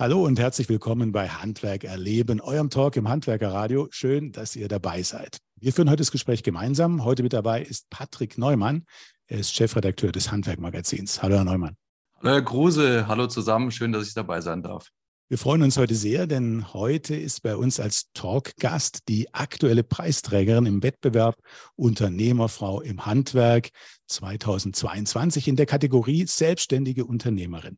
Hallo und herzlich willkommen bei Handwerk erleben, eurem Talk im Handwerkerradio. Schön, dass ihr dabei seid. Wir führen heute das Gespräch gemeinsam. Heute mit dabei ist Patrick Neumann. Er ist Chefredakteur des Handwerkmagazins. Hallo, Herr Neumann. Hallo, Herr Kruse. Hallo zusammen. Schön, dass ich dabei sein darf. Wir freuen uns heute sehr, denn heute ist bei uns als Talkgast die aktuelle Preisträgerin im Wettbewerb Unternehmerfrau im Handwerk 2022 in der Kategorie Selbstständige Unternehmerin.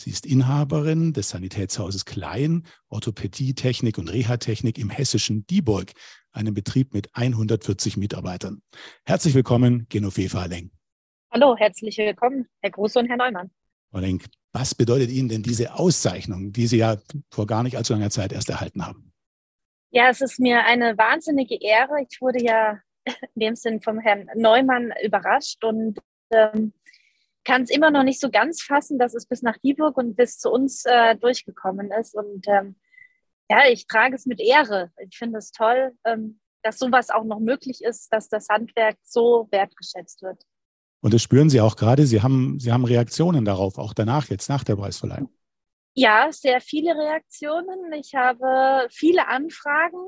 Sie ist Inhaberin des Sanitätshauses Klein, Orthopädie, Technik und Reha-Technik im hessischen Dieburg, einem Betrieb mit 140 Mitarbeitern. Herzlich willkommen, Genoveva Leng. Hallo, herzlich willkommen, Herr Große und Herr Neumann. Frau Leng, was bedeutet Ihnen denn diese Auszeichnung, die Sie ja vor gar nicht allzu langer Zeit erst erhalten haben? Ja, es ist mir eine wahnsinnige Ehre. Ich wurde ja in dem Sinn vom Herrn Neumann überrascht und ähm, kann es immer noch nicht so ganz fassen, dass es bis nach Dieburg und bis zu uns äh, durchgekommen ist. Und ähm, ja, ich trage es mit Ehre. Ich finde es toll, ähm, dass sowas auch noch möglich ist, dass das Handwerk so wertgeschätzt wird. Und das spüren Sie auch gerade. Sie haben, Sie haben Reaktionen darauf, auch danach, jetzt nach der Preisverleihung. Ja, sehr viele Reaktionen. Ich habe viele Anfragen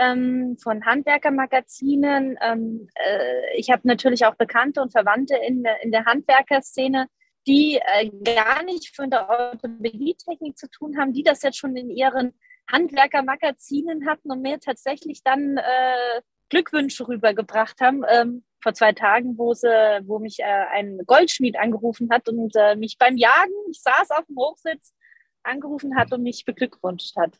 ähm, von Handwerkermagazinen. Ähm, äh, ich habe natürlich auch Bekannte und Verwandte in, in der Handwerkerszene, die äh, gar nicht von der Orthopädie-Technik zu tun haben, die das jetzt schon in ihren Handwerkermagazinen hatten und mir tatsächlich dann äh, Glückwünsche rübergebracht haben. Ähm, vor zwei Tagen, wo, sie, wo mich äh, ein Goldschmied angerufen hat und äh, mich beim Jagen, ich saß auf dem Hochsitz, angerufen hat und mich beglückwünscht hat.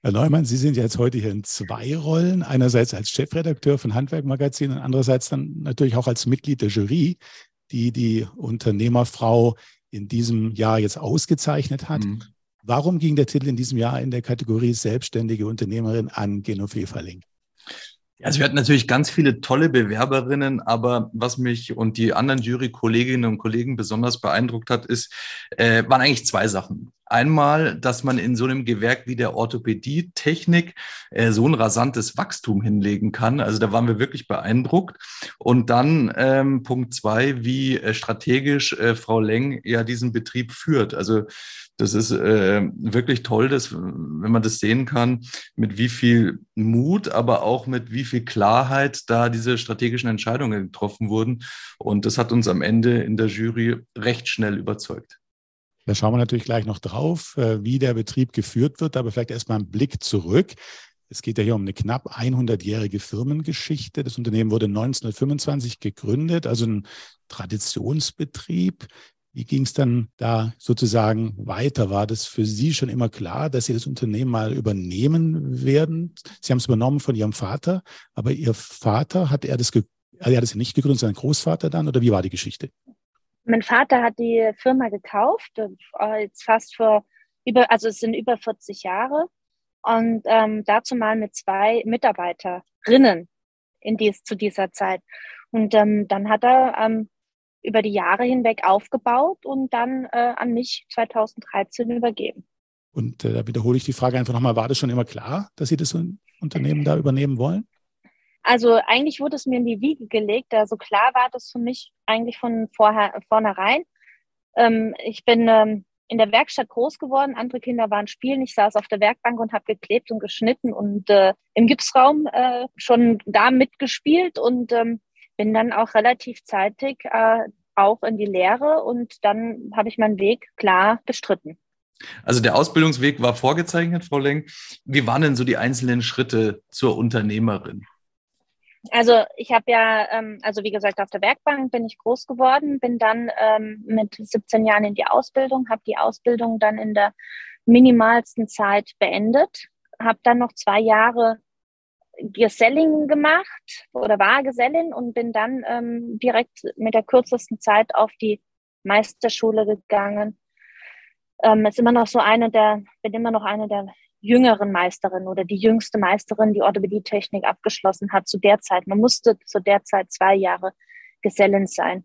Herr Neumann, Sie sind jetzt heute hier in zwei Rollen. Einerseits als Chefredakteur von Handwerkmagazin und andererseits dann natürlich auch als Mitglied der Jury, die die Unternehmerfrau in diesem Jahr jetzt ausgezeichnet hat. Mhm. Warum ging der Titel in diesem Jahr in der Kategorie Selbstständige Unternehmerin an Genoveva Link? Also wir hatten natürlich ganz viele tolle Bewerberinnen, aber was mich und die anderen Jury-Kolleginnen und Kollegen besonders beeindruckt hat, ist, äh, waren eigentlich zwei Sachen. Einmal, dass man in so einem Gewerk wie der Orthopädie-Technik äh, so ein rasantes Wachstum hinlegen kann. Also da waren wir wirklich beeindruckt. Und dann ähm, Punkt zwei, wie äh, strategisch äh, Frau Leng ja diesen Betrieb führt. Also das ist äh, wirklich toll, dass, wenn man das sehen kann, mit wie viel Mut, aber auch mit wie viel Klarheit da diese strategischen Entscheidungen getroffen wurden. Und das hat uns am Ende in der Jury recht schnell überzeugt. Da schauen wir natürlich gleich noch drauf, äh, wie der Betrieb geführt wird, aber vielleicht erstmal einen Blick zurück. Es geht ja hier um eine knapp 100-jährige Firmengeschichte. Das Unternehmen wurde 1925 gegründet, also ein Traditionsbetrieb. Wie ging es dann da sozusagen weiter? War das für Sie schon immer klar, dass Sie das Unternehmen mal übernehmen werden? Sie haben es übernommen von Ihrem Vater, aber Ihr Vater, hat er das, er hat es nicht gegründet, sein Großvater dann, oder wie war die Geschichte? Mein Vater hat die Firma gekauft, äh, jetzt fast vor über, also es sind über 40 Jahre und ähm, dazu mal mit zwei Mitarbeiterinnen in dies, zu dieser Zeit. Und ähm, dann hat er ähm, über die Jahre hinweg aufgebaut und dann äh, an mich 2013 übergeben. Und äh, da wiederhole ich die Frage einfach nochmal, war das schon immer klar, dass Sie das Unternehmen da übernehmen wollen? Also eigentlich wurde es mir in die Wiege gelegt. Also klar war das für mich eigentlich von vorher, vornherein. Ähm, ich bin ähm, in der Werkstatt groß geworden. Andere Kinder waren spielen. Ich saß auf der Werkbank und habe geklebt und geschnitten und äh, im Gipsraum äh, schon da mitgespielt und ähm, bin dann auch relativ zeitig äh, auch in die Lehre und dann habe ich meinen Weg klar bestritten. Also der Ausbildungsweg war vorgezeichnet, Frau Leng. Wie waren denn so die einzelnen Schritte zur Unternehmerin? Also ich habe ja, ähm, also wie gesagt, auf der Werkbank bin ich groß geworden, bin dann ähm, mit 17 Jahren in die Ausbildung, habe die Ausbildung dann in der minimalsten Zeit beendet, habe dann noch zwei Jahre Gesellin gemacht oder war Gesellin und bin dann ähm, direkt mit der kürzesten Zeit auf die Meisterschule gegangen. Ähm, ist immer noch so eine der, bin immer noch eine der jüngeren Meisterin oder die jüngste Meisterin, die Orthopädie-Technik abgeschlossen hat zu der Zeit. Man musste zu der Zeit zwei Jahre Gesellen sein.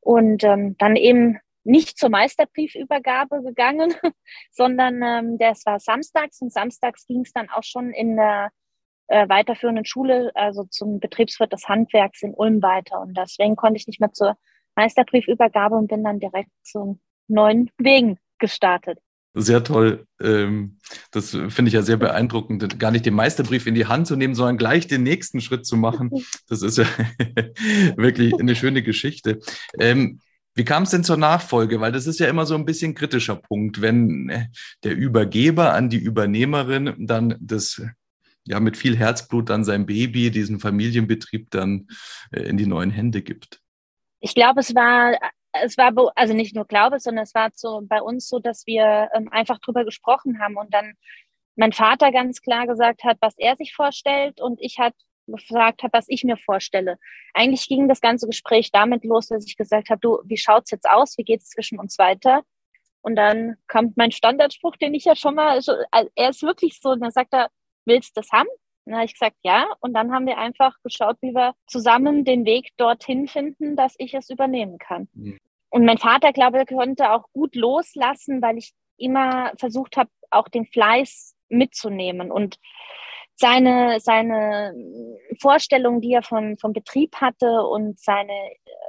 Und ähm, dann eben nicht zur Meisterbriefübergabe gegangen, sondern ähm, das war samstags und samstags ging es dann auch schon in der äh, weiterführenden Schule, also zum Betriebswirt des Handwerks in Ulm weiter. Und deswegen konnte ich nicht mehr zur Meisterbriefübergabe und bin dann direkt zu neuen Wegen gestartet. Sehr toll. Ähm, das finde ich ja sehr beeindruckend, gar nicht den Meisterbrief in die Hand zu nehmen, sondern gleich den nächsten Schritt zu machen. Das ist ja wirklich eine schöne Geschichte. Ähm, wie kam es denn zur Nachfolge? Weil das ist ja immer so ein bisschen kritischer Punkt, wenn äh, der Übergeber an die Übernehmerin dann das ja mit viel Herzblut dann sein Baby, diesen Familienbetrieb dann äh, in die neuen Hände gibt. Ich glaube, es war es war, also nicht nur Glaube, sondern es war so bei uns so, dass wir ähm, einfach drüber gesprochen haben und dann mein Vater ganz klar gesagt hat, was er sich vorstellt und ich hat gefragt habe, was ich mir vorstelle. Eigentlich ging das ganze Gespräch damit los, dass ich gesagt habe, du, wie schaut's jetzt aus? Wie geht's zwischen uns weiter? Und dann kommt mein Standardspruch, den ich ja schon mal, also er ist wirklich so, dann sagt er, willst du das haben? Dann habe ich gesagt, ja. Und dann haben wir einfach geschaut, wie wir zusammen den Weg dorthin finden, dass ich es übernehmen kann. Mhm. Und mein Vater, glaube ich, konnte auch gut loslassen, weil ich immer versucht habe, auch den Fleiß mitzunehmen und seine, seine Vorstellungen, die er von, vom Betrieb hatte und seine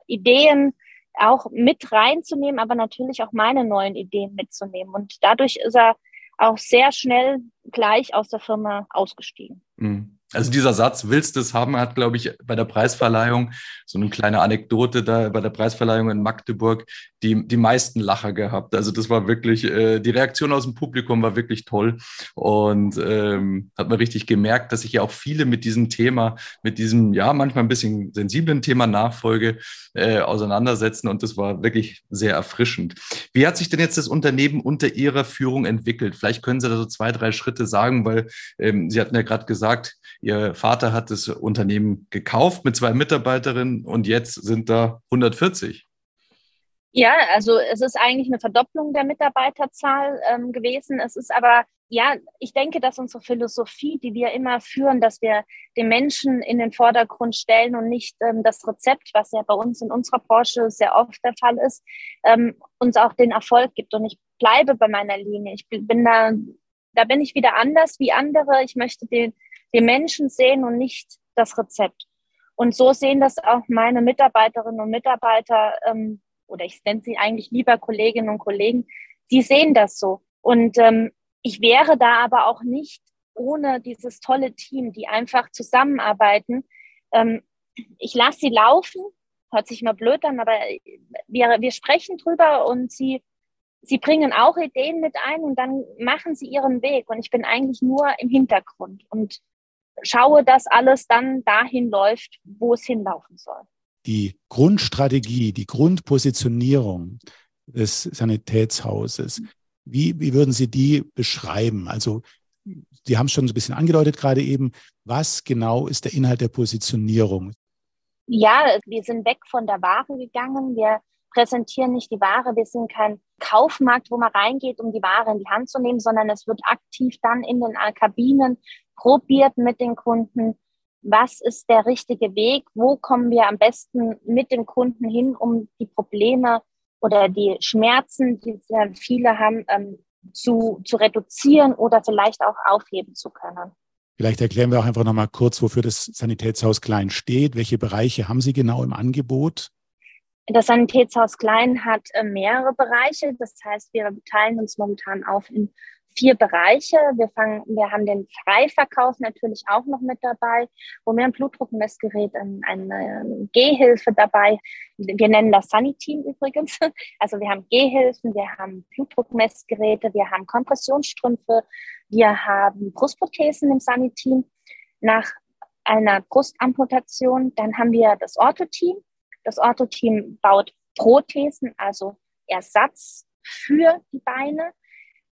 Ideen auch mit reinzunehmen, aber natürlich auch meine neuen Ideen mitzunehmen. Und dadurch ist er auch sehr schnell gleich aus der Firma ausgestiegen. Mhm. Also dieser Satz, willst du es haben, hat, glaube ich, bei der Preisverleihung, so eine kleine Anekdote da bei der Preisverleihung in Magdeburg, die, die meisten Lacher gehabt. Also das war wirklich, äh, die Reaktion aus dem Publikum war wirklich toll und ähm, hat man richtig gemerkt, dass sich ja auch viele mit diesem Thema, mit diesem, ja, manchmal ein bisschen sensiblen Thema Nachfolge äh, auseinandersetzen und das war wirklich sehr erfrischend. Wie hat sich denn jetzt das Unternehmen unter Ihrer Führung entwickelt? Vielleicht können Sie da so zwei, drei Schritte sagen, weil ähm, Sie hatten ja gerade gesagt, Ihr Vater hat das Unternehmen gekauft mit zwei Mitarbeiterinnen und jetzt sind da 140. Ja, also es ist eigentlich eine Verdopplung der Mitarbeiterzahl ähm, gewesen. Es ist aber, ja, ich denke, dass unsere Philosophie, die wir immer führen, dass wir den Menschen in den Vordergrund stellen und nicht ähm, das Rezept, was ja bei uns in unserer Branche sehr oft der Fall ist, ähm, uns auch den Erfolg gibt. Und ich bleibe bei meiner Linie. Ich bin da, da bin ich wieder anders wie andere. Ich möchte den den Menschen sehen und nicht das Rezept. Und so sehen das auch meine Mitarbeiterinnen und Mitarbeiter, ähm, oder ich nenne sie eigentlich lieber Kolleginnen und Kollegen, die sehen das so. Und ähm, ich wäre da aber auch nicht ohne dieses tolle Team, die einfach zusammenarbeiten. Ähm, ich lasse sie laufen, hört sich mal blöd an, aber wir, wir sprechen drüber und sie, sie bringen auch Ideen mit ein und dann machen sie ihren Weg. Und ich bin eigentlich nur im Hintergrund. Und schaue, dass alles dann dahin läuft, wo es hinlaufen soll. Die Grundstrategie, die Grundpositionierung des Sanitätshauses, wie, wie würden Sie die beschreiben? Also Sie haben es schon so ein bisschen angedeutet gerade eben. Was genau ist der Inhalt der Positionierung? Ja, wir sind weg von der Ware gegangen. Wir präsentieren nicht die Ware. Wir sind kein Kaufmarkt, wo man reingeht, um die Ware in die Hand zu nehmen, sondern es wird aktiv dann in den Kabinen probiert mit den Kunden, was ist der richtige Weg, wo kommen wir am besten mit dem Kunden hin, um die Probleme oder die Schmerzen, die viele haben, ähm, zu, zu reduzieren oder vielleicht auch aufheben zu können. Vielleicht erklären wir auch einfach nochmal kurz, wofür das Sanitätshaus Klein steht. Welche Bereiche haben Sie genau im Angebot? Das Sanitätshaus Klein hat äh, mehrere Bereiche. Das heißt, wir teilen uns momentan auf in vier Bereiche. Wir fangen, wir haben den Freiverkauf natürlich auch noch mit dabei, wo wir ein Blutdruckmessgerät, eine Gehhilfe dabei. Wir nennen das Sunny-Team übrigens. Also wir haben Gehhilfen, wir haben Blutdruckmessgeräte, wir haben Kompressionsstrümpfe, wir haben Brustprothesen im Sunny-Team. Nach einer Brustamputation, dann haben wir das Ortho-Team. Das Ortho-Team baut Prothesen, also Ersatz für die Beine.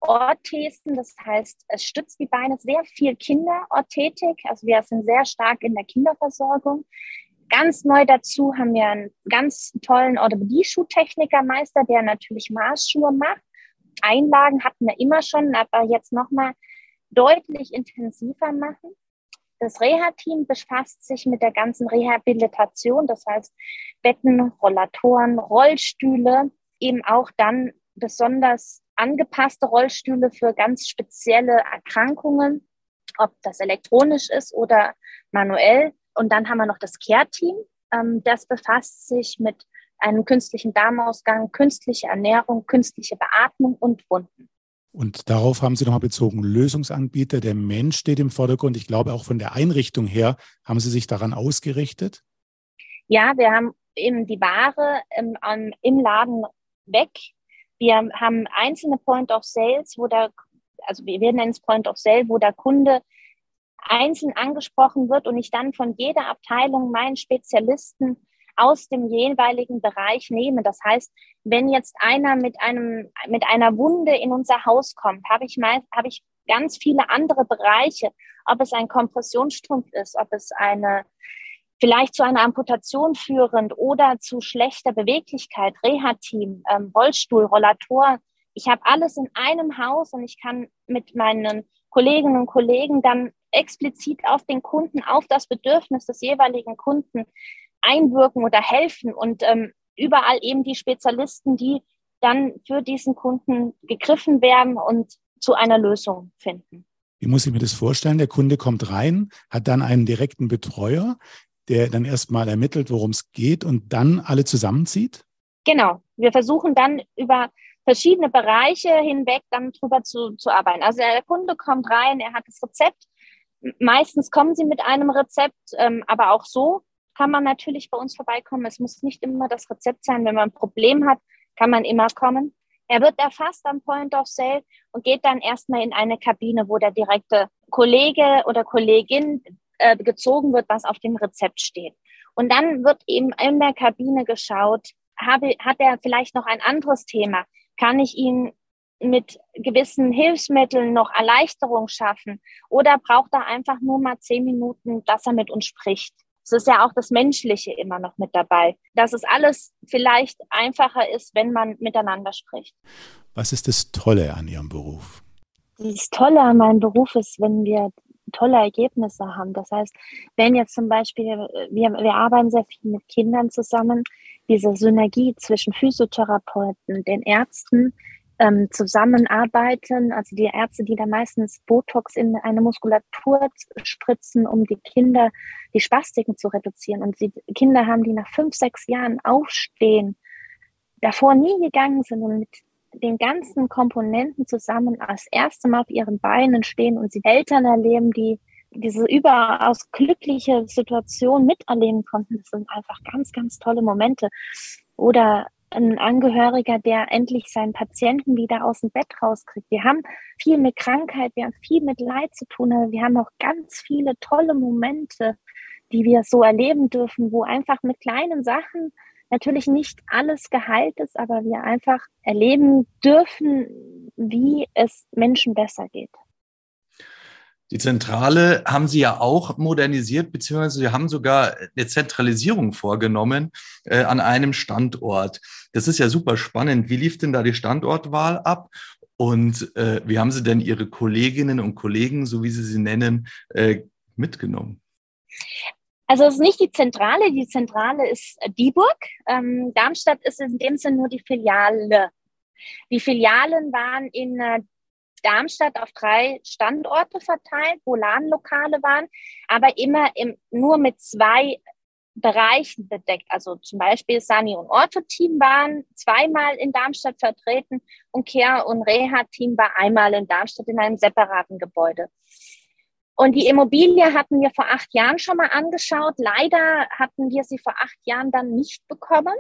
Orthesen, das heißt, es stützt die Beine sehr viel Kinderorthetik, also wir sind sehr stark in der Kinderversorgung. Ganz neu dazu haben wir einen ganz tollen Orthopädie-Schuhtechnikermeister, der natürlich Maßschuhe macht. Einlagen hatten wir immer schon, aber jetzt nochmal deutlich intensiver machen. Das Reha-Team befasst sich mit der ganzen Rehabilitation, das heißt Betten, Rollatoren, Rollstühle, eben auch dann besonders angepasste Rollstühle für ganz spezielle Erkrankungen, ob das elektronisch ist oder manuell. Und dann haben wir noch das Care-Team. Ähm, das befasst sich mit einem künstlichen Darmausgang, künstliche Ernährung, künstliche Beatmung und Wunden. Und darauf haben Sie nochmal bezogen, Lösungsanbieter, der Mensch steht im Vordergrund. Ich glaube, auch von der Einrichtung her haben Sie sich daran ausgerichtet? Ja, wir haben eben die Ware im, im Laden weg. Wir haben einzelne Point of Sales, wo der, also wir nennen es Point of Sale, wo der Kunde einzeln angesprochen wird und ich dann von jeder Abteilung meinen Spezialisten aus dem jeweiligen Bereich nehme. Das heißt, wenn jetzt einer mit einem, mit einer Wunde in unser Haus kommt, habe ich meist, habe ich ganz viele andere Bereiche, ob es ein Kompressionsstrumpf ist, ob es eine, vielleicht zu einer Amputation führend oder zu schlechter Beweglichkeit, Reha-Team, ähm, Rollstuhl, Rollator. Ich habe alles in einem Haus und ich kann mit meinen Kolleginnen und Kollegen dann explizit auf den Kunden, auf das Bedürfnis des jeweiligen Kunden einwirken oder helfen und ähm, überall eben die Spezialisten, die dann für diesen Kunden gegriffen werden und zu einer Lösung finden. Wie muss ich mir das vorstellen? Der Kunde kommt rein, hat dann einen direkten Betreuer, der dann erstmal ermittelt, worum es geht und dann alle zusammenzieht? Genau. Wir versuchen dann über verschiedene Bereiche hinweg dann drüber zu, zu arbeiten. Also der Kunde kommt rein, er hat das Rezept. Meistens kommen sie mit einem Rezept, ähm, aber auch so kann man natürlich bei uns vorbeikommen. Es muss nicht immer das Rezept sein. Wenn man ein Problem hat, kann man immer kommen. Er wird erfasst am Point of Sale und geht dann erstmal in eine Kabine, wo der direkte Kollege oder Kollegin äh, gezogen wird, was auf dem Rezept steht. Und dann wird eben in der Kabine geschaut, habe, hat er vielleicht noch ein anderes Thema? Kann ich ihn mit gewissen Hilfsmitteln noch Erleichterung schaffen? Oder braucht er einfach nur mal zehn Minuten, dass er mit uns spricht? Es ist ja auch das Menschliche immer noch mit dabei, dass es alles vielleicht einfacher ist, wenn man miteinander spricht. Was ist das Tolle an Ihrem Beruf? Das Tolle an meinem Beruf ist, wenn wir tolle Ergebnisse haben. Das heißt, wenn jetzt zum Beispiel, wir, wir arbeiten sehr viel mit Kindern zusammen, diese Synergie zwischen Physiotherapeuten, den Ärzten, ähm, zusammenarbeiten. Also die Ärzte, die da meistens Botox in eine Muskulatur spritzen, um die Kinder, die Spastiken zu reduzieren. Und die Kinder haben, die nach fünf, sechs Jahren aufstehen, davor nie gegangen sind und mit den ganzen Komponenten zusammen als erste Mal auf ihren Beinen stehen und sie Eltern erleben, die diese überaus glückliche Situation miterleben konnten. Das sind einfach ganz, ganz tolle Momente. Oder ein Angehöriger, der endlich seinen Patienten wieder aus dem Bett rauskriegt. Wir haben viel mit Krankheit, wir haben viel mit Leid zu tun, aber wir haben auch ganz viele tolle Momente, die wir so erleben dürfen, wo einfach mit kleinen Sachen natürlich nicht alles geheilt ist, aber wir einfach erleben dürfen, wie es Menschen besser geht. Die Zentrale haben Sie ja auch modernisiert, beziehungsweise Sie haben sogar eine Zentralisierung vorgenommen äh, an einem Standort. Das ist ja super spannend. Wie lief denn da die Standortwahl ab? Und äh, wie haben Sie denn Ihre Kolleginnen und Kollegen, so wie Sie sie nennen, äh, mitgenommen? Also es ist nicht die Zentrale, die Zentrale ist Dieburg. Ähm, Darmstadt ist in dem Sinne nur die Filiale. Die Filialen waren in äh, Darmstadt auf drei Standorte verteilt, wo Ladenlokale waren, aber immer im, nur mit zwei Bereichen bedeckt. Also zum Beispiel Sani und Ortho-Team waren zweimal in Darmstadt vertreten und Care- und Reha-Team war einmal in Darmstadt in einem separaten Gebäude. Und die Immobilie hatten wir vor acht Jahren schon mal angeschaut. Leider hatten wir sie vor acht Jahren dann nicht bekommen.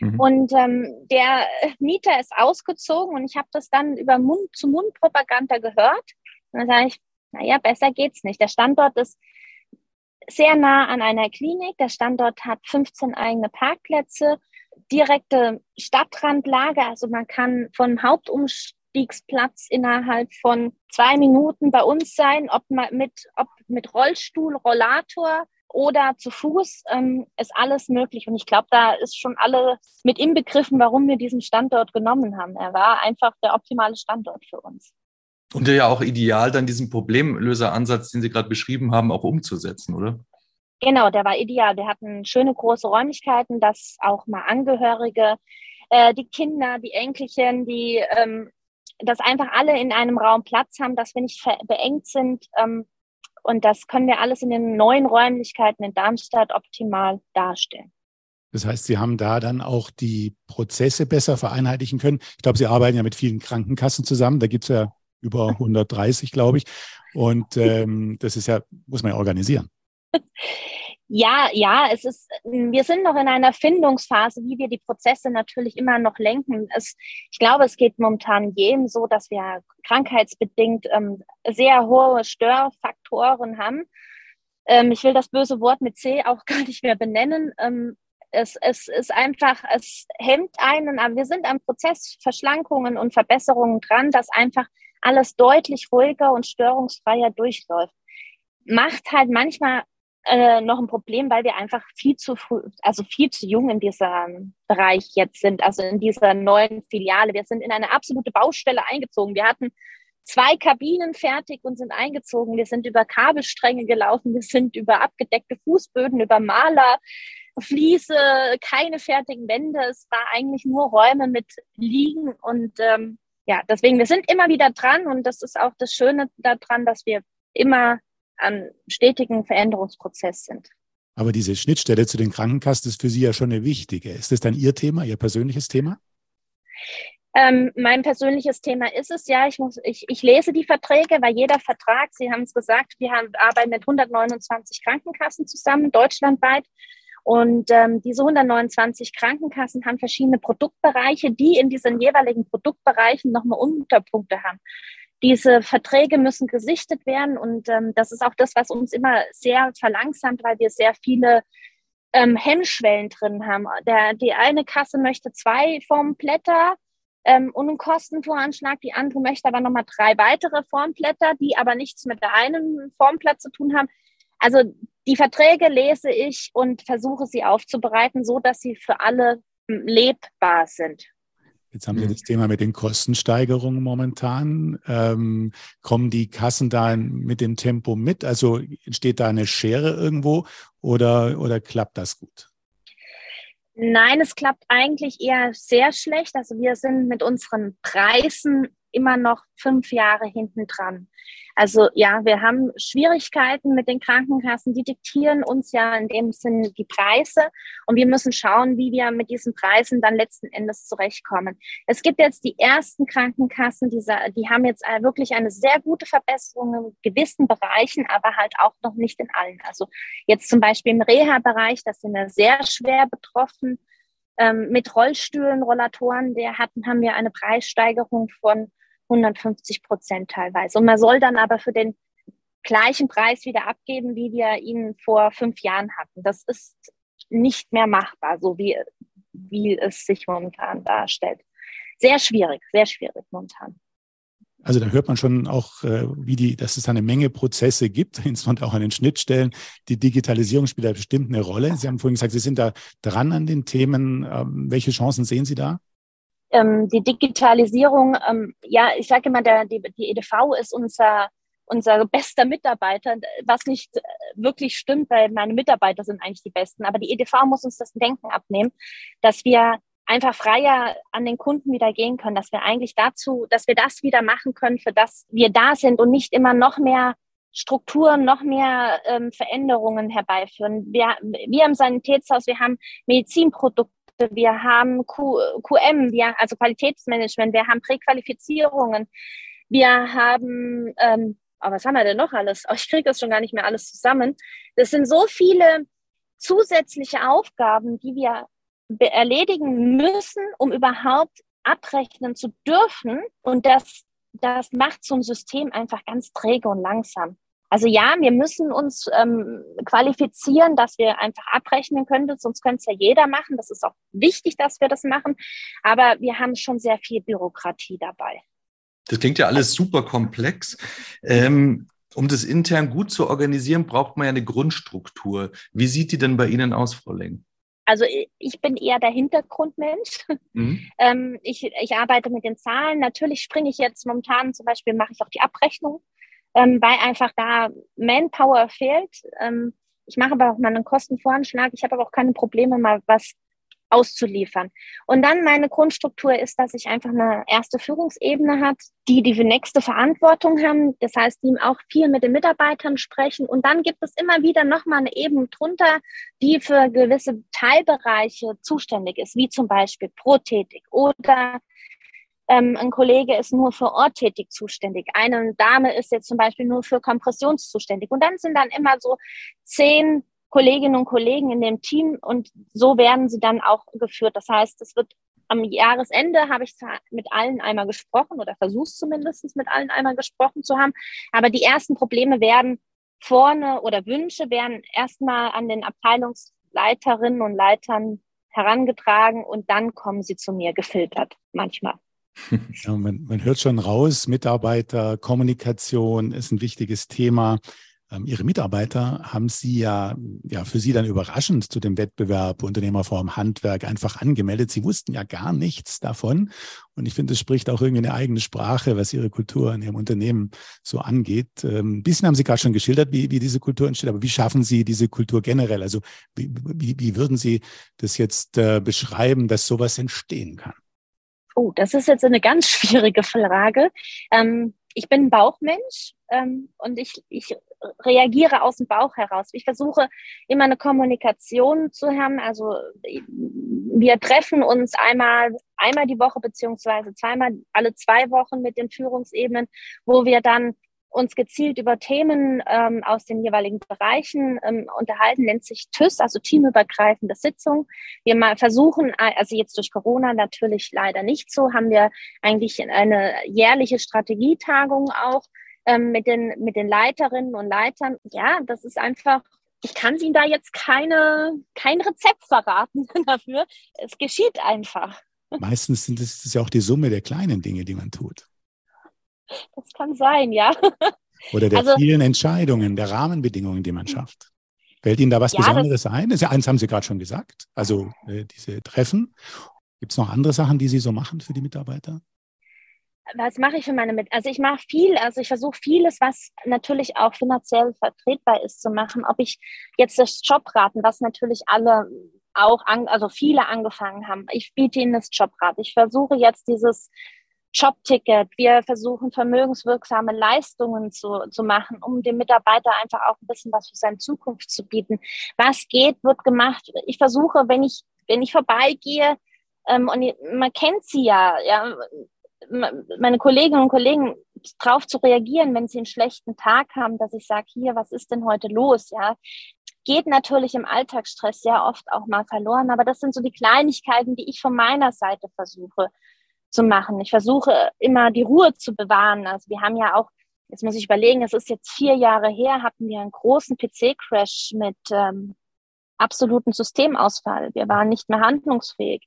Mhm. Und ähm, der Mieter ist ausgezogen und ich habe das dann über Mund-zu-Mund-Propaganda gehört. Und dann sage ich, naja, besser geht's nicht. Der Standort ist sehr nah an einer Klinik. Der Standort hat 15 eigene Parkplätze, direkte Stadtrandlage. Also man kann vom Hauptumstiegsplatz innerhalb von zwei Minuten bei uns sein, ob mit, ob mit Rollstuhl, Rollator oder zu Fuß ähm, ist alles möglich. Und ich glaube, da ist schon alles mit inbegriffen, warum wir diesen Standort genommen haben. Er war einfach der optimale Standort für uns. Und ja auch ideal, dann diesen Problemlöseransatz, den Sie gerade beschrieben haben, auch umzusetzen, oder? Genau, der war ideal. Wir hatten schöne große Räumlichkeiten, dass auch mal Angehörige, äh, die Kinder, die Enkelchen, die, ähm, dass einfach alle in einem Raum Platz haben, dass wir nicht beengt sind. Ähm, und das können wir alles in den neuen Räumlichkeiten in Darmstadt optimal darstellen. Das heißt, Sie haben da dann auch die Prozesse besser vereinheitlichen können. Ich glaube, Sie arbeiten ja mit vielen Krankenkassen zusammen. Da gibt es ja über 130, glaube ich. Und ähm, das ist ja, muss man ja organisieren. Ja, ja, es ist, wir sind noch in einer Findungsphase, wie wir die Prozesse natürlich immer noch lenken. Es, ich glaube, es geht momentan jedem so, dass wir krankheitsbedingt ähm, sehr hohe Störfaktoren haben. Ähm, ich will das böse Wort mit C auch gar nicht mehr benennen. Ähm, es, es ist einfach, es hemmt einen, aber wir sind am Prozess Verschlankungen und Verbesserungen dran, dass einfach alles deutlich ruhiger und störungsfreier durchläuft. Macht halt manchmal äh, noch ein Problem, weil wir einfach viel zu früh, also viel zu jung in diesem Bereich jetzt sind, also in dieser neuen Filiale. Wir sind in eine absolute Baustelle eingezogen. Wir hatten zwei Kabinen fertig und sind eingezogen. Wir sind über Kabelstränge gelaufen. Wir sind über abgedeckte Fußböden, über Maler, Fliese, keine fertigen Wände. Es war eigentlich nur Räume mit Liegen und ähm, ja, deswegen, wir sind immer wieder dran und das ist auch das Schöne daran, dass wir immer an stetigen Veränderungsprozess sind. Aber diese Schnittstelle zu den Krankenkassen ist für Sie ja schon eine wichtige. Ist das dann Ihr Thema, Ihr persönliches Thema? Ähm, mein persönliches Thema ist es ja, ich, muss, ich, ich lese die Verträge, weil jeder Vertrag, Sie haben es gesagt, wir haben, arbeiten mit 129 Krankenkassen zusammen, deutschlandweit. Und ähm, diese 129 Krankenkassen haben verschiedene Produktbereiche, die in diesen jeweiligen Produktbereichen nochmal Unterpunkte haben. Diese Verträge müssen gesichtet werden und ähm, das ist auch das, was uns immer sehr verlangsamt, weil wir sehr viele ähm, Hemmschwellen drin haben. Der, die eine Kasse möchte zwei Formblätter ähm, und einen Kostenvoranschlag, die andere möchte aber nochmal drei weitere Formblätter, die aber nichts mit der einen Formblatt zu tun haben. Also die Verträge lese ich und versuche sie aufzubereiten, so dass sie für alle lebbar sind. Jetzt haben Sie das Thema mit den Kostensteigerungen momentan. Ähm, kommen die Kassen da mit dem Tempo mit? Also entsteht da eine Schere irgendwo oder, oder klappt das gut? Nein, es klappt eigentlich eher sehr schlecht. Also wir sind mit unseren Preisen immer noch fünf Jahre hinten dran. Also ja, wir haben Schwierigkeiten mit den Krankenkassen. Die diktieren uns ja in dem Sinne die Preise und wir müssen schauen, wie wir mit diesen Preisen dann letzten Endes zurechtkommen. Es gibt jetzt die ersten Krankenkassen, die, die haben jetzt wirklich eine sehr gute Verbesserung in gewissen Bereichen, aber halt auch noch nicht in allen. Also jetzt zum Beispiel im Reha-Bereich, das sind wir sehr schwer betroffen. Ähm, mit Rollstühlen, Rollatoren, der hatten, haben wir eine Preissteigerung von 150 Prozent teilweise. Und man soll dann aber für den gleichen Preis wieder abgeben, wie wir ihn vor fünf Jahren hatten. Das ist nicht mehr machbar, so wie, wie es sich momentan darstellt. Sehr schwierig, sehr schwierig momentan. Also da hört man schon auch, äh, wie die, dass es eine Menge Prozesse gibt, insbesondere auch an den Schnittstellen. Die Digitalisierung spielt da bestimmt eine Rolle. Sie haben vorhin gesagt, Sie sind da dran an den Themen. Ähm, welche Chancen sehen Sie da? Ähm, die Digitalisierung, ähm, ja, ich sage immer, der, die, die EDV ist unser, unser bester Mitarbeiter, was nicht äh, wirklich stimmt, weil meine Mitarbeiter sind eigentlich die besten. Aber die EDV muss uns das Denken abnehmen, dass wir einfach freier an den Kunden wieder gehen können, dass wir eigentlich dazu, dass wir das wieder machen können, für das wir da sind und nicht immer noch mehr Strukturen, noch mehr ähm, Veränderungen herbeiführen. Wir, wir im Sanitätshaus, wir haben Medizinprodukte, wir haben Q, QM, wir, also Qualitätsmanagement, wir haben Präqualifizierungen, wir haben, ähm, oh, was haben wir denn noch alles? Oh, ich kriege das schon gar nicht mehr alles zusammen. Das sind so viele zusätzliche Aufgaben, die wir erledigen müssen, um überhaupt abrechnen zu dürfen. Und das, das macht so ein System einfach ganz träge und langsam. Also ja, wir müssen uns ähm, qualifizieren, dass wir einfach abrechnen können, sonst könnte es ja jeder machen. Das ist auch wichtig, dass wir das machen. Aber wir haben schon sehr viel Bürokratie dabei. Das klingt ja alles super komplex. Ähm, um das intern gut zu organisieren, braucht man ja eine Grundstruktur. Wie sieht die denn bei Ihnen aus, Frau Leng? Also ich bin eher der Hintergrundmensch. Mhm. Ähm, ich, ich arbeite mit den Zahlen. Natürlich springe ich jetzt momentan, zum Beispiel mache ich auch die Abrechnung ähm, weil einfach da Manpower fehlt. Ähm, ich mache aber auch mal einen Kostenvoranschlag. Ich habe aber auch keine Probleme, mal was auszuliefern. Und dann meine Grundstruktur ist, dass ich einfach eine erste Führungsebene hat, die die nächste Verantwortung haben. Das heißt, die auch viel mit den Mitarbeitern sprechen. Und dann gibt es immer wieder nochmal eine Ebene drunter, die für gewisse Teilbereiche zuständig ist, wie zum Beispiel Protätig oder ähm, ein Kollege ist nur für Ort tätig zuständig. Eine Dame ist jetzt zum Beispiel nur für Kompression zuständig. Und dann sind dann immer so zehn Kolleginnen und Kollegen in dem Team und so werden sie dann auch geführt. Das heißt, es wird am Jahresende habe ich mit allen einmal gesprochen oder versucht zumindest mit allen einmal gesprochen zu haben. Aber die ersten Probleme werden vorne oder Wünsche werden erstmal an den Abteilungsleiterinnen und Leitern herangetragen und dann kommen sie zu mir gefiltert manchmal. Ja, man, man hört schon raus, Mitarbeiter, Kommunikation ist ein wichtiges Thema. Ähm, Ihre Mitarbeiter haben Sie ja, ja für Sie dann überraschend zu dem Wettbewerb Unternehmerform Handwerk einfach angemeldet. Sie wussten ja gar nichts davon. Und ich finde, es spricht auch irgendwie eine eigene Sprache, was Ihre Kultur in Ihrem Unternehmen so angeht. Ähm, ein bisschen haben Sie gerade schon geschildert, wie, wie diese Kultur entsteht. Aber wie schaffen Sie diese Kultur generell? Also wie, wie, wie würden Sie das jetzt äh, beschreiben, dass sowas entstehen kann? Oh, das ist jetzt eine ganz schwierige Frage. Ähm, ich bin ein Bauchmensch ähm, und ich, ich reagiere aus dem Bauch heraus. Ich versuche immer eine Kommunikation zu haben. Also wir treffen uns einmal, einmal die Woche beziehungsweise zweimal alle zwei Wochen mit den Führungsebenen, wo wir dann uns gezielt über Themen ähm, aus den jeweiligen Bereichen ähm, unterhalten, nennt sich TÜS, also teamübergreifende Sitzung. Wir mal versuchen, also jetzt durch Corona natürlich leider nicht so, haben wir eigentlich eine jährliche Strategietagung auch ähm, mit, den, mit den Leiterinnen und Leitern. Ja, das ist einfach ich kann Ihnen da jetzt keine, kein Rezept verraten dafür. Es geschieht einfach. Meistens sind es ja auch die Summe der kleinen Dinge, die man tut. Das kann sein, ja. Oder der also, vielen Entscheidungen, der Rahmenbedingungen, die man schafft. Fällt Ihnen da was ja, Besonderes ein? Das, eins haben Sie gerade schon gesagt, also äh, diese Treffen. Gibt es noch andere Sachen, die Sie so machen für die Mitarbeiter? was mache ich für meine Mitarbeiter? Also ich mache viel, also ich versuche vieles, was natürlich auch finanziell vertretbar ist, zu machen. Ob ich jetzt das Jobraten, was natürlich alle auch, an, also viele angefangen haben. Ich biete ihnen das Jobrat. Ich versuche jetzt dieses Jobticket. Wir versuchen vermögenswirksame Leistungen zu, zu machen, um dem Mitarbeiter einfach auch ein bisschen was für seine Zukunft zu bieten. Was geht, wird gemacht. Ich versuche, wenn ich, wenn ich vorbeigehe, ähm, und man kennt sie ja, ja, meine Kolleginnen und Kollegen darauf zu reagieren, wenn sie einen schlechten Tag haben, dass ich sage, hier, was ist denn heute los? Ja, geht natürlich im Alltagsstress sehr oft auch mal verloren, aber das sind so die Kleinigkeiten, die ich von meiner Seite versuche zu machen. Ich versuche immer die Ruhe zu bewahren. Also wir haben ja auch, jetzt muss ich überlegen, es ist jetzt vier Jahre her, hatten wir einen großen PC-Crash mit ähm, absoluten Systemausfall. Wir waren nicht mehr handlungsfähig.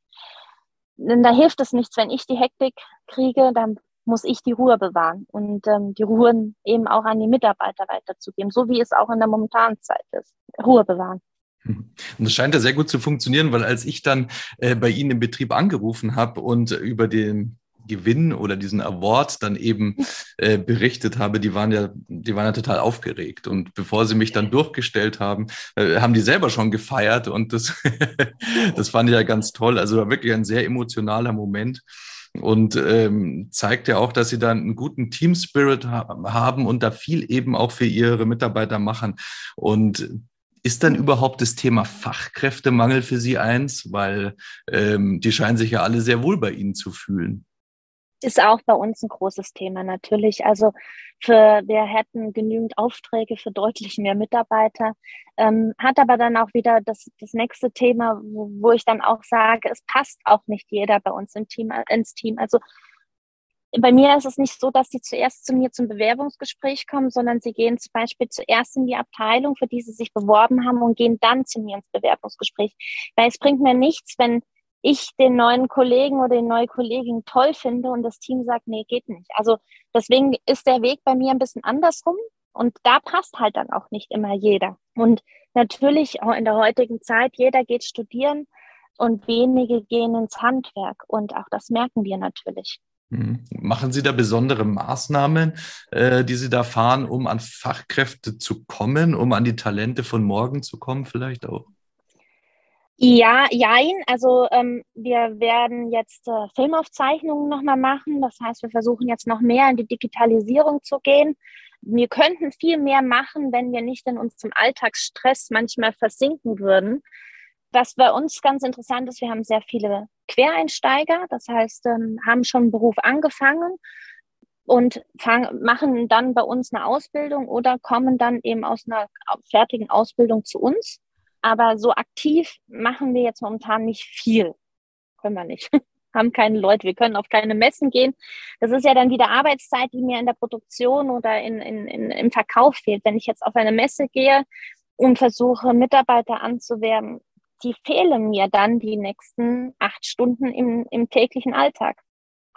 Denn da hilft es nichts, wenn ich die Hektik kriege, dann muss ich die Ruhe bewahren und ähm, die Ruhe eben auch an die Mitarbeiter weiterzugeben, so wie es auch in der momentanen Zeit ist. Ruhe bewahren. Und das scheint ja sehr gut zu funktionieren, weil als ich dann äh, bei Ihnen im Betrieb angerufen habe und über den Gewinn oder diesen Award dann eben äh, berichtet habe, die waren ja, die waren ja total aufgeregt. Und bevor sie mich dann durchgestellt haben, äh, haben die selber schon gefeiert und das, das fand ich ja ganz toll. Also war wirklich ein sehr emotionaler Moment und ähm, zeigt ja auch, dass sie da einen guten Team Spirit ha haben und da viel eben auch für ihre Mitarbeiter machen. Und ist dann überhaupt das Thema Fachkräftemangel für Sie eins? Weil ähm, die scheinen sich ja alle sehr wohl bei Ihnen zu fühlen ist auch bei uns ein großes Thema natürlich. Also für wir hätten genügend Aufträge für deutlich mehr Mitarbeiter. Ähm, hat aber dann auch wieder das, das nächste Thema, wo, wo ich dann auch sage, es passt auch nicht jeder bei uns im Team, ins Team. Also bei mir ist es nicht so, dass sie zuerst zu mir zum Bewerbungsgespräch kommen, sondern sie gehen zum Beispiel zuerst in die Abteilung, für die sie sich beworben haben und gehen dann zu mir ins Bewerbungsgespräch. Weil es bringt mir nichts, wenn ich den neuen Kollegen oder die neue Kollegin toll finde und das Team sagt, nee, geht nicht. Also deswegen ist der Weg bei mir ein bisschen andersrum und da passt halt dann auch nicht immer jeder. Und natürlich auch in der heutigen Zeit, jeder geht studieren und wenige gehen ins Handwerk und auch das merken wir natürlich. Mhm. Machen Sie da besondere Maßnahmen, äh, die Sie da fahren, um an Fachkräfte zu kommen, um an die Talente von morgen zu kommen, vielleicht auch? Ja, jein. Also ähm, wir werden jetzt äh, Filmaufzeichnungen nochmal machen. Das heißt, wir versuchen jetzt noch mehr in die Digitalisierung zu gehen. Wir könnten viel mehr machen, wenn wir nicht in unserem Alltagsstress manchmal versinken würden. Was bei uns ganz interessant ist, wir haben sehr viele Quereinsteiger, das heißt, ähm, haben schon einen Beruf angefangen und fang, machen dann bei uns eine Ausbildung oder kommen dann eben aus einer fertigen Ausbildung zu uns. Aber so aktiv machen wir jetzt momentan nicht viel. Können wir nicht. haben keine Leute, wir können auf keine Messen gehen. Das ist ja dann wieder Arbeitszeit, die mir in der Produktion oder in, in, in, im Verkauf fehlt. Wenn ich jetzt auf eine Messe gehe und versuche, Mitarbeiter anzuwerben, die fehlen mir dann die nächsten acht Stunden im, im täglichen Alltag.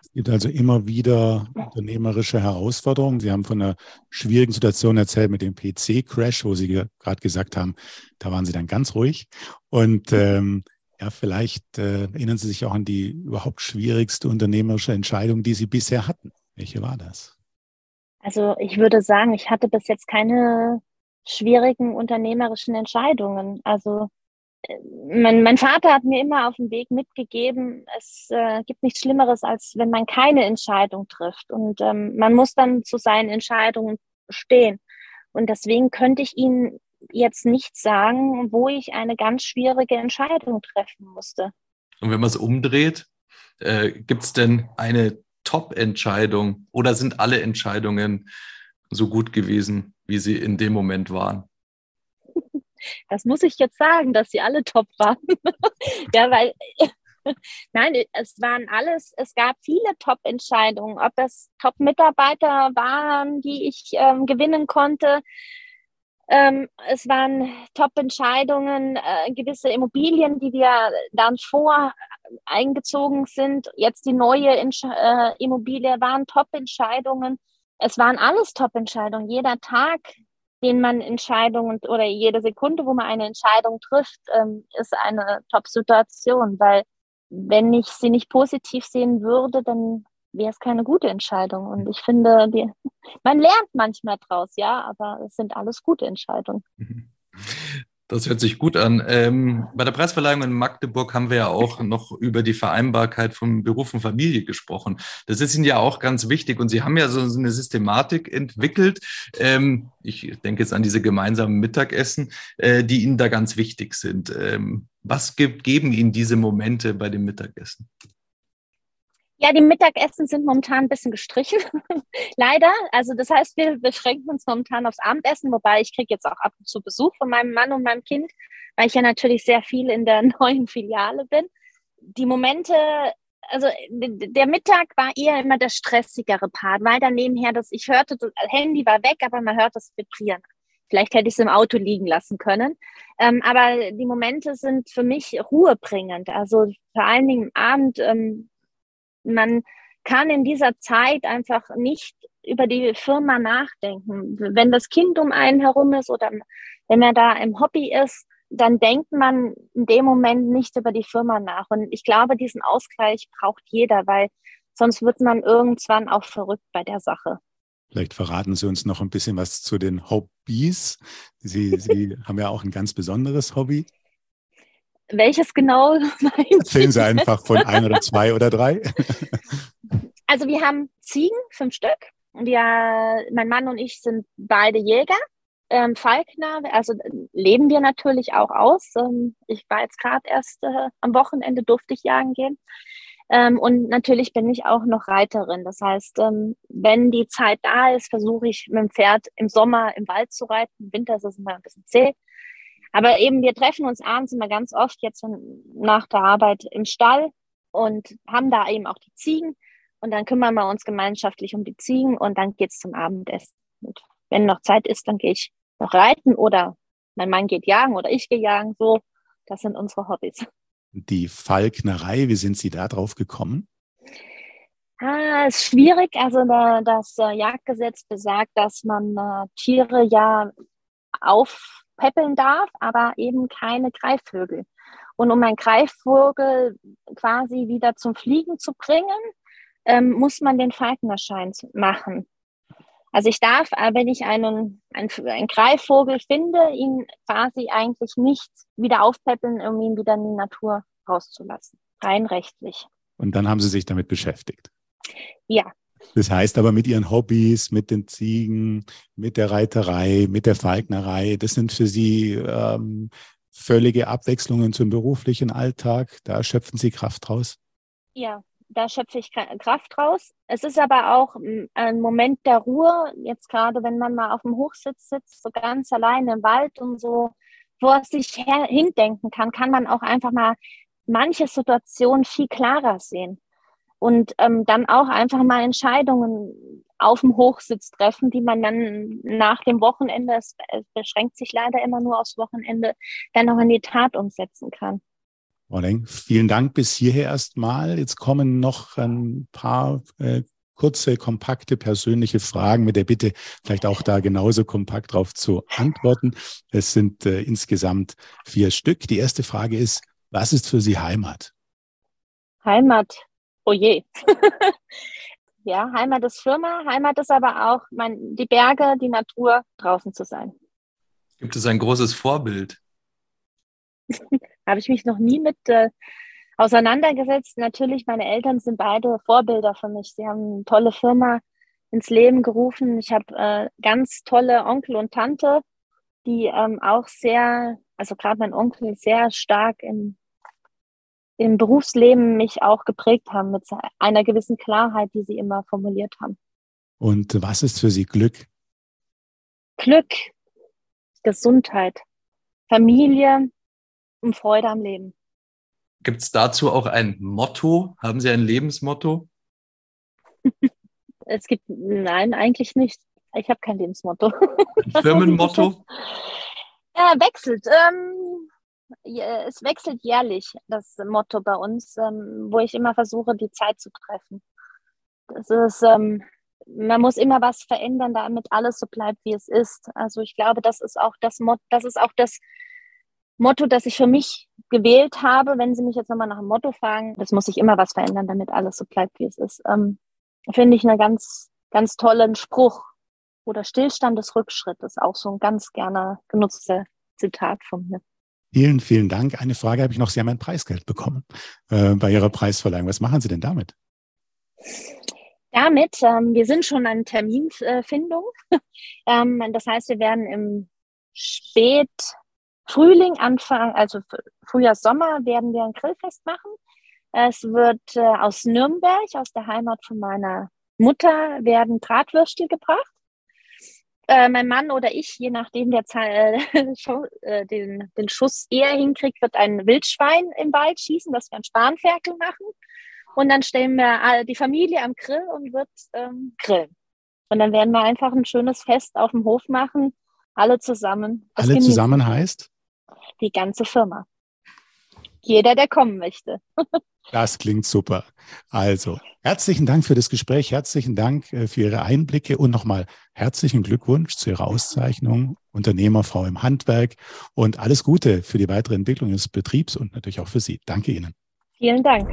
Es gibt also immer wieder unternehmerische Herausforderungen. Sie haben von einer schwierigen Situation erzählt mit dem PC-Crash, wo Sie gerade gesagt haben, da waren Sie dann ganz ruhig. Und ähm, ja, vielleicht äh, erinnern Sie sich auch an die überhaupt schwierigste unternehmerische Entscheidung, die Sie bisher hatten. Welche war das? Also ich würde sagen, ich hatte bis jetzt keine schwierigen unternehmerischen Entscheidungen. Also mein, mein Vater hat mir immer auf dem Weg mitgegeben, es äh, gibt nichts Schlimmeres, als wenn man keine Entscheidung trifft. Und ähm, man muss dann zu seinen Entscheidungen stehen. Und deswegen könnte ich Ihnen jetzt nicht sagen, wo ich eine ganz schwierige Entscheidung treffen musste. Und wenn man es umdreht, äh, gibt es denn eine Top-Entscheidung oder sind alle Entscheidungen so gut gewesen, wie sie in dem Moment waren? Das muss ich jetzt sagen, dass sie alle top waren. ja, weil Nein, es waren alles, es gab viele Top-Entscheidungen, ob es Top-Mitarbeiter waren, die ich ähm, gewinnen konnte. Ähm, es waren Top-Entscheidungen, äh, gewisse Immobilien, die wir dann vor eingezogen sind. Jetzt die neue Entsch äh, Immobilie waren Top-Entscheidungen. Es waren alles Top-Entscheidungen. Jeder Tag den man Entscheidungen oder jede Sekunde, wo man eine Entscheidung trifft, ähm, ist eine Top-Situation, weil wenn ich sie nicht positiv sehen würde, dann wäre es keine gute Entscheidung. Und ich finde, die, man lernt manchmal draus, ja, aber es sind alles gute Entscheidungen. Das hört sich gut an. Ähm, bei der Preisverleihung in Magdeburg haben wir ja auch noch über die Vereinbarkeit von Beruf und Familie gesprochen. Das ist Ihnen ja auch ganz wichtig und Sie haben ja so eine Systematik entwickelt. Ähm, ich denke jetzt an diese gemeinsamen Mittagessen, äh, die Ihnen da ganz wichtig sind. Ähm, was gibt, geben Ihnen diese Momente bei dem Mittagessen? Ja, die Mittagessen sind momentan ein bisschen gestrichen, leider. Also das heißt, wir beschränken uns momentan aufs Abendessen, wobei ich kriege jetzt auch ab und zu Besuch von meinem Mann und meinem Kind, weil ich ja natürlich sehr viel in der neuen Filiale bin. Die Momente, also der Mittag war eher immer der stressigere Part, weil dann nebenher das, ich hörte, das Handy war weg, aber man hört das Vibrieren. Vielleicht hätte ich es im Auto liegen lassen können. Ähm, aber die Momente sind für mich ruhebringend. Also vor allen Dingen am Abend ähm, man kann in dieser Zeit einfach nicht über die Firma nachdenken. Wenn das Kind um einen herum ist oder wenn man da im Hobby ist, dann denkt man in dem Moment nicht über die Firma nach. Und ich glaube, diesen Ausgleich braucht jeder, weil sonst wird man irgendwann auch verrückt bei der Sache. Vielleicht verraten Sie uns noch ein bisschen was zu den Hobbys. Sie, Sie haben ja auch ein ganz besonderes Hobby. Welches genau Erzählen Sie einfach von ein oder zwei oder drei. Also wir haben Ziegen, fünf Stück. Wir, mein Mann und ich sind beide Jäger. Ähm, Falkner, also leben wir natürlich auch aus. Ähm, ich war jetzt gerade erst äh, am Wochenende, durfte ich jagen gehen. Ähm, und natürlich bin ich auch noch Reiterin. Das heißt, ähm, wenn die Zeit da ist, versuche ich mit dem Pferd im Sommer im Wald zu reiten. Im Winter ist es immer ein bisschen zäh. Aber eben, wir treffen uns abends immer ganz oft jetzt nach der Arbeit im Stall und haben da eben auch die Ziegen. Und dann kümmern wir uns gemeinschaftlich um die Ziegen und dann geht's zum Abendessen. Und wenn noch Zeit ist, dann gehe ich noch reiten oder mein Mann geht jagen oder ich gehe jagen. So, das sind unsere Hobbys. Die Falknerei, wie sind Sie da drauf gekommen? Ah, ist schwierig. Also das äh, Jagdgesetz besagt, dass man äh, Tiere ja auf peppeln darf, aber eben keine Greifvögel. Und um einen Greifvogel quasi wieder zum Fliegen zu bringen, ähm, muss man den Falkenerschein machen. Also ich darf, äh, wenn ich einen, einen, einen Greifvogel finde, ihn quasi eigentlich nicht wieder aufpäppeln, um ihn wieder in die Natur rauszulassen. Rein rechtlich. Und dann haben Sie sich damit beschäftigt. Ja. Das heißt aber mit Ihren Hobbys, mit den Ziegen, mit der Reiterei, mit der Falknerei, das sind für Sie ähm, völlige Abwechslungen zum beruflichen Alltag. Da schöpfen Sie Kraft raus. Ja, da schöpfe ich Kraft raus. Es ist aber auch hm, ein Moment der Ruhe, jetzt gerade wenn man mal auf dem Hochsitz sitzt, so ganz alleine im Wald und so vor sich hindenken kann, kann man auch einfach mal manche Situationen viel klarer sehen und ähm, dann auch einfach mal Entscheidungen auf dem Hochsitz treffen, die man dann nach dem Wochenende, es beschränkt sich leider immer nur aufs Wochenende, dann auch in die Tat umsetzen kann. Frau vielen Dank bis hierher erstmal. Jetzt kommen noch ein paar äh, kurze, kompakte, persönliche Fragen mit der Bitte, vielleicht auch da genauso kompakt drauf zu antworten. Es sind äh, insgesamt vier Stück. Die erste Frage ist, was ist für Sie Heimat? Heimat, oh je. ja, Heimat ist Firma, Heimat ist aber auch mein, die Berge, die Natur, draußen zu sein. Gibt es ein großes Vorbild? habe ich mich noch nie mit äh, auseinandergesetzt. Natürlich, meine Eltern sind beide Vorbilder für mich. Sie haben eine tolle Firma ins Leben gerufen. Ich habe äh, ganz tolle Onkel und Tante, die ähm, auch sehr, also gerade mein Onkel, sehr stark im, im Berufsleben mich auch geprägt haben mit einer gewissen Klarheit, die sie immer formuliert haben. Und was ist für Sie Glück? Glück, Gesundheit, Familie, und Freude am Leben. Gibt es dazu auch ein Motto? Haben Sie ein Lebensmotto? es gibt, nein, eigentlich nicht. Ich habe kein Lebensmotto. Ein Firmenmotto? ja, wechselt. Ähm, es wechselt jährlich, das Motto bei uns, ähm, wo ich immer versuche, die Zeit zu treffen. Das ist, ähm, man muss immer was verändern, damit alles so bleibt, wie es ist. Also ich glaube, das ist auch das Motto, das ist auch das Motto, das ich für mich gewählt habe, wenn Sie mich jetzt nochmal nach dem Motto fragen, das muss sich immer was verändern, damit alles so bleibt, wie es ist, ähm, finde ich einen ganz, ganz tollen Spruch. Oder Stillstand des Rückschritts, auch so ein ganz gerne genutztes Zitat von mir. Vielen, vielen Dank. Eine Frage habe ich noch. Sie haben ein Preisgeld bekommen äh, bei Ihrer Preisverleihung. Was machen Sie denn damit? Damit, ähm, wir sind schon an Terminfindung. ähm, das heißt, wir werden im Spät Frühling, Anfang, also Frühjahr, Sommer werden wir ein Grillfest machen. Es wird äh, aus Nürnberg, aus der Heimat von meiner Mutter, werden Bratwürstel gebracht. Äh, mein Mann oder ich, je nachdem der äh, äh, den, den Schuss eher hinkriegt, wird ein Wildschwein im Wald schießen, dass wir ein Spanferkel machen. Und dann stellen wir die Familie am Grill und wird ähm, grillen. Und dann werden wir einfach ein schönes Fest auf dem Hof machen, alle zusammen. Alle genießen. zusammen heißt? die ganze Firma. Jeder, der kommen möchte. Das klingt super. Also, herzlichen Dank für das Gespräch, herzlichen Dank äh, für Ihre Einblicke und nochmal herzlichen Glückwunsch zu Ihrer Auszeichnung Unternehmerfrau im Handwerk und alles Gute für die weitere Entwicklung des Betriebs und natürlich auch für Sie. Danke Ihnen. Vielen Dank.